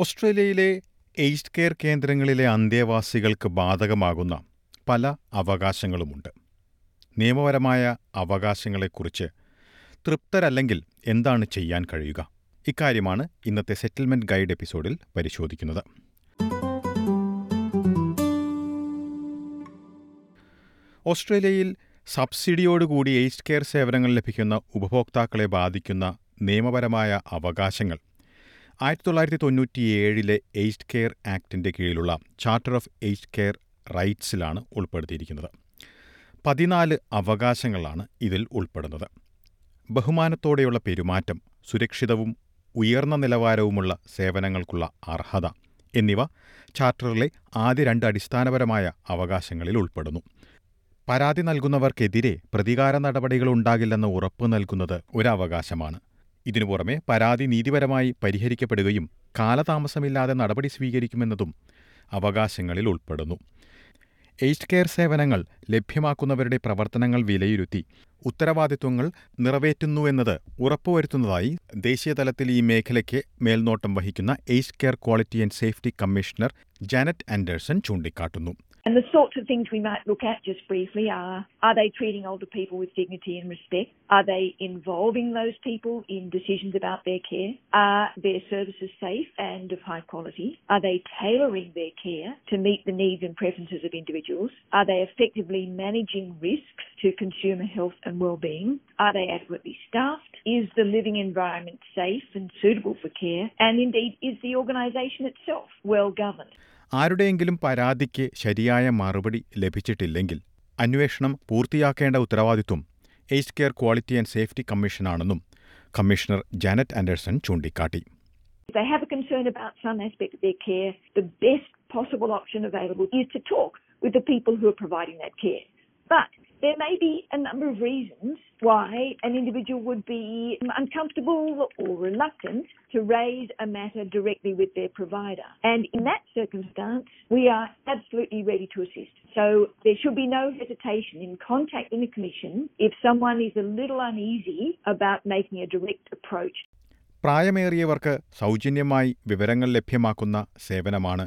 ഓസ്ട്രേലിയയിലെ aid care കേന്ദ്രങ്ങളിലെ അന്തേവാസികൾക്ക് ബാധകമാകുന്ന പല അവകാശങ്ങളുമുണ്ട്. നിയമപരമായ അവകാശങ്ങളെക്കുറിച്ച് തൃപ്തരല്ലെങ്കിൽ എന്താണ് ചെയ്യാൻ കഴിയുക? ഇക്കാര്യമാണ് ഇന്നത്തെ സെറ്റിൽമെന്റ് ഗൈഡ് എപ്പിസോഡിൽ പരിശോധിക്കുന്നത്. ഓസ്ട്രേലിയയിൽ സബ്സിഡിയോടുകൂടി എയ്ഡ് കെയർ സേവനങ്ങൾ ലഭിക്കുന്ന ഉപഭോക്താക്കളെ ബാധിക്കുന്ന നിയമപരമായ അവകാശങ്ങൾ ആയിരത്തി തൊള്ളായിരത്തി തൊണ്ണൂറ്റിയേഴിലെ എയ്ഡ് കെയർ ആക്ടിന്റെ കീഴിലുള്ള ചാർട്ടർ ഓഫ് എയ്ഡ് കെയർ റൈറ്റ്സിലാണ് ഉൾപ്പെടുത്തിയിരിക്കുന്നത്. പതിനാല് അവകാശങ്ങളാണ് ഇതിൽ ഉൾപ്പെടുന്നത്. ബഹുമാനത്തോടെയുള്ള പെരുമാറ്റം സുരക്ഷിതവും ഉയർന്ന നിലവാരവുമുള്ള സേവനങ്ങൾക്കുള്ള അർഹത എന്നിവ ചാർട്ടറിലെ ആദ്യ രണ്ട് അടിസ്ഥാനപരമായ അവകാശങ്ങളിൽ ഉൾപ്പെടുന്നു. പരാതി നൽകുന്നവർക്കെതിരെ പ്രതികാര നടപടികളുണ്ടാകില്ലെന്ന് ഉറപ്പു നൽകുന്നത് ഒരവകാശമാണ് ഇതിനു പുറമെ പരാതി നീതിപരമായി പരിഹരിക്കപ്പെടുകയും കാലതാമസമില്ലാതെ നടപടി സ്വീകരിക്കുമെന്നതും അവകാശങ്ങളിൽ ഉൾപ്പെടുന്നു. എയ്ഡ് കെയർ സേവനങ്ങൾ ലഭ്യമാക്കുന്നവരുടെ പ്രവർത്തനങ്ങൾ വിലയിരുത്തി ഉത്തരവാദിത്വങ്ങൾ നിറവേറ്റുന്നുവെന്നത് ഉറപ്പുവരുത്തുന്നതായി ദേശീയതലത്തിൽ ഈ മേഖലയ്ക്ക് മേൽനോട്ടം വഹിക്കുന്ന aged care quality and safety commissioner Janet Anderson ചൂണ്ടിക്കാട്ടുന്നു. And the sorts of things we might look at just briefly are are they treating older people with dignity and respect? Are they involving those people in decisions about their care? Are their services safe and of high quality? Are they tailoring their care to meet the needs and preferences of individuals? Are they effectively managing risks to consumer health and well-being? Are they adequately staffed? Is the living environment safe and suitable for care? And indeed, is the organisation itself well governed? ആരുടെയെങ്കിലും പരാതിക്ക് ശരിയായ മറുപടി ലഭിച്ചിട്ടില്ലെങ്കിൽ അന്വേഷണം പൂർത്തിയാക്കേണ്ട ഉത്തരവാദിത്വം aged care quality and safety കമ്മീഷനാണെന്നും commissioner Janet Anderson ചൂണ്ടിക്കാട്ടി. But may be a number of reasons why an individual would be uncomfortable or reluctant to raise a matter directly with their provider. And in that circumstance, we are absolutely ready to assist. So there should be no hesitation in contacting the Commission if someone is a little uneasy about making a direct approach. പ്രായമേറിയവർക്ക് സൗജന്യമായി വിവരങ്ങൾ ലഭ്യമാക്കുന്ന സേവനമാണ്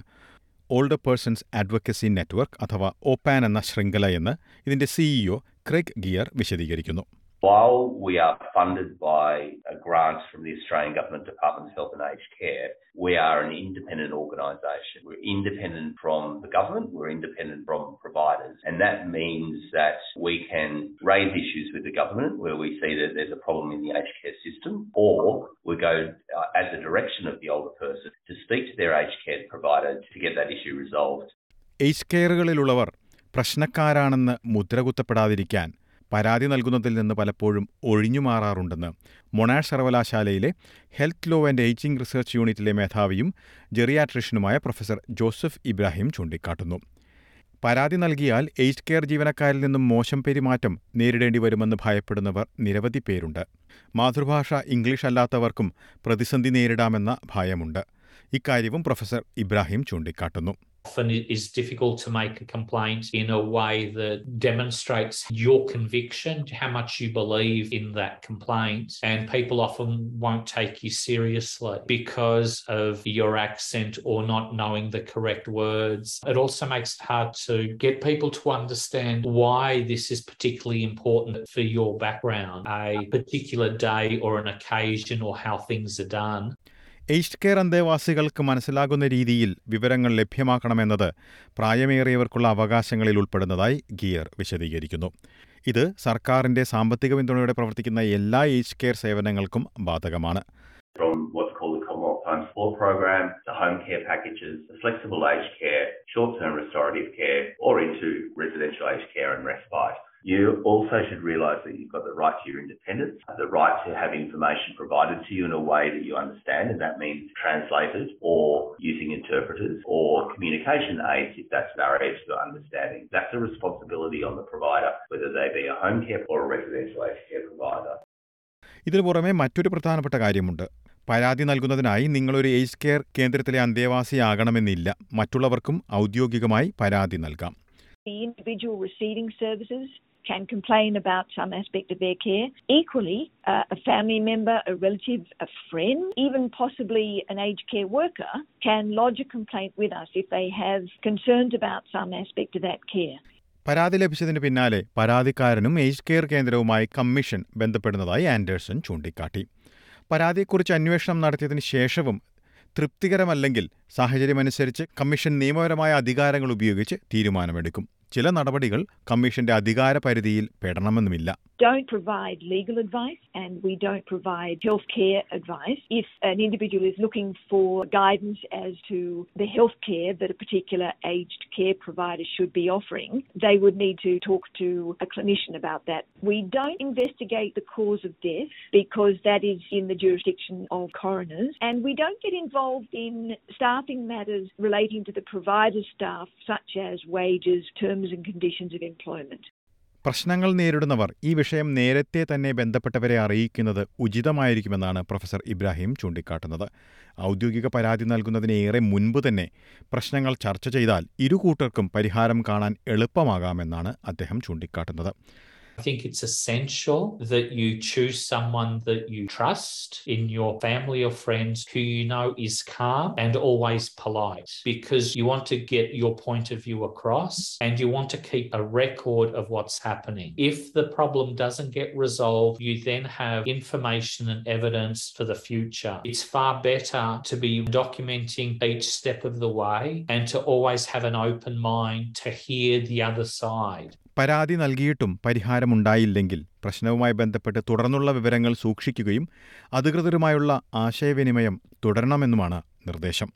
older persons advocacy network അഥവാ ഓപ്പാൻ എന്ന ശൃംഖലയെന്ന് ഇതിന്റെ CEO Craig Gear വിശദീകരിക്കുന്നു. While we are funded by uh, grants from the Australian Government Department of Health and Aged Care, we are an independent organisation. We're independent from the government, we're independent from providers, and that means that we can raise issues with the government where we see that there's a problem in the aged care system, or we go uh, at the direction of the older person to speak to their aged care provider to get that issue resolved. Aid കെയറുകളിലുള്ളവർ പ്രശ്നക്കാരാണെന്ന് മുദ്രകുത്തപ്പെടാതിരിക്കാൻ പരാതി നൽകുന്നതിൽ നിന്ന് പലപ്പോഴും ഒഴിഞ്ഞുമാറാറുണ്ടെന്ന് Monash സർവകലാശാലയിലെ health law and ageing research യൂണിറ്റിലെ മേധാവിയും ജെറിയാട്രിഷ്യനുമായ professor Joseph Ibrahim ചൂണ്ടിക്കാട്ടുന്നു. പരാതി നൽകിയാൽ എയ്ഡ് കെയർ ജീവനക്കാരിൽ നിന്നും മോശം പെരുമാറ്റം നേരിടേണ്ടി വരുമെന്ന് ഭയപ്പെടുന്നവർ നിരവധി പേരുണ്ട്. മാതൃഭാഷ ഇംഗ്ലീഷ് അല്ലാത്തവർക്കും പ്രതിസന്ധി നേരിടാമെന്ന ഭയമുണ്ട്. ഇക്കാര്യവും പ്രൊഫസർ ഇബ്രാഹിം ചൂണ്ടിക്കാട്ടുന്നു. Often it is difficult to make a complaint in a way that demonstrates your conviction, how much you believe in that complaint. And people often won't take you seriously because of your accent or not knowing the correct words. It also makes it hard to get people to understand why this is particularly important for your background, a particular day or an occasion or how things are done. Aged care അന്തേവാസികൾക്ക് മനസ്സിലാകുന്ന രീതിയിൽ വിവരങ്ങൾ ലഭ്യമാക്കണമെന്നത് പ്രായമേറിയവർക്കുള്ള അവകാശങ്ങളിൽ ഉൾപ്പെടുന്നതായി gear വിശദീകരിക്കുന്നു ഇത് സർക്കാരിന്റെ സാമ്പത്തിക പിന്തുണയോടെ പ്രവർത്തിക്കുന്ന എല്ലാ ഏജ് കെയർ സേവനങ്ങൾക്കും ബാധകമാണ് Or program to home care packages, flexible aged care, short term. You also should realise that you've got the right to your independence, the right to have information provided to you in a way that you understand, and that means translated or using interpreters or communication aids if that's barriers to understanding. That's a responsibility on the provider, whether they be a home care or a residential aged care provider. ഇതിനു പുറമെ മറ്റൊരു പ്രധാനപ്പെട്ട കാര്യമുണ്ട് പരാതി നൽകുന്നതിനായി നിങ്ങളൊരു age care കേന്ദ്രത്തിലെ അന്തേവാസിയാകണമെന്നില്ല മറ്റുള്ളവർക്കും ഔദ്യോഗികമായി പരാതി നൽകാം The individual receiving services can complain about some aspect of their care. Equally, uh, a family member, a relative, a friend, even possibly an aged care worker can lodge a complaint with us if they have concerns about some aspect of that care. പരാതി ലഭിച്ചതിന് പിന്നാലെ പരാതിക്കാരനും age care കേന്ദ്രവുമായി commission ബന്ധപ്പെടുന്നതായി Anderson ചൂണ്ടിക്കാട്ടി പരാതിയെക്കുറിച്ച് അന്വേഷണം നടത്തിയതിന് ശേഷവും തൃപ്തികരമല്ലെങ്കിൽ സാഹചര്യമനുസരിച്ച് കമ്മീഷൻ നിയമപരമായ അധികാരങ്ങൾ ഉപയോഗിച്ച് തീരുമാനമെടുക്കും ചില നടപടികൾ കമ്മീഷന്റെ അധികാര പരിധിയിൽ പെടണമെന്നുമില്ല don't provide legal advice and we don't provide healthcare advice. If an individual is looking for guidance as to the healthcare that a particular aged care provider should be offering, they would need to talk to a clinician about that. We don't investigate the cause of death because that is in the jurisdiction of coroners and we don't get involved in staffing matters relating to the provider staff such as wages, terms and conditions of employment. പ്രശ്നങ്ങൾ നേരിടുന്നവർ ഈ വിഷയം നേരത്തെ തന്നെ ബന്ധപ്പെട്ടവരെ അറിയിക്കുന്നത് ഉചിതമായിരിക്കുമെന്നാണ് professor Ibrahim ചൂണ്ടിക്കാട്ടുന്നത് ഔദ്യോഗിക പരാതി നൽകുന്നതിന് ഏറെ മുൻപ് തന്നെ പ്രശ്നങ്ങൾ ചർച്ച ചെയ്താൽ ഇരു കൂട്ടർക്കും പരിഹാരം കാണാൻ എളുപ്പമാകാമെന്നാണ് അദ്ദേഹം ചൂണ്ടിക്കാട്ടുന്നത് I think it's essential that you choose someone that you trust in your family or friends who you know is calm and always polite because you want to get your point of view across and you want to keep a record of what's happening. If the problem doesn't get resolved, you then have information and evidence for the future. It's far better to be documenting each step of the way and to always have an open mind to hear the other side. പരാതി നൽകിയിട്ടും പരിഹാരമുണ്ടായില്ലെങ്കിൽ പ്രശ്നവുമായി ബന്ധപ്പെട്ട് തുടർന്നുള്ള വിവരങ്ങൾ സൂക്ഷിക്കുകയും അധികൃതരുമായുള്ള ആശയവിനിമയം തുടരണമെന്നുമാണ് നിർദ്ദേശം.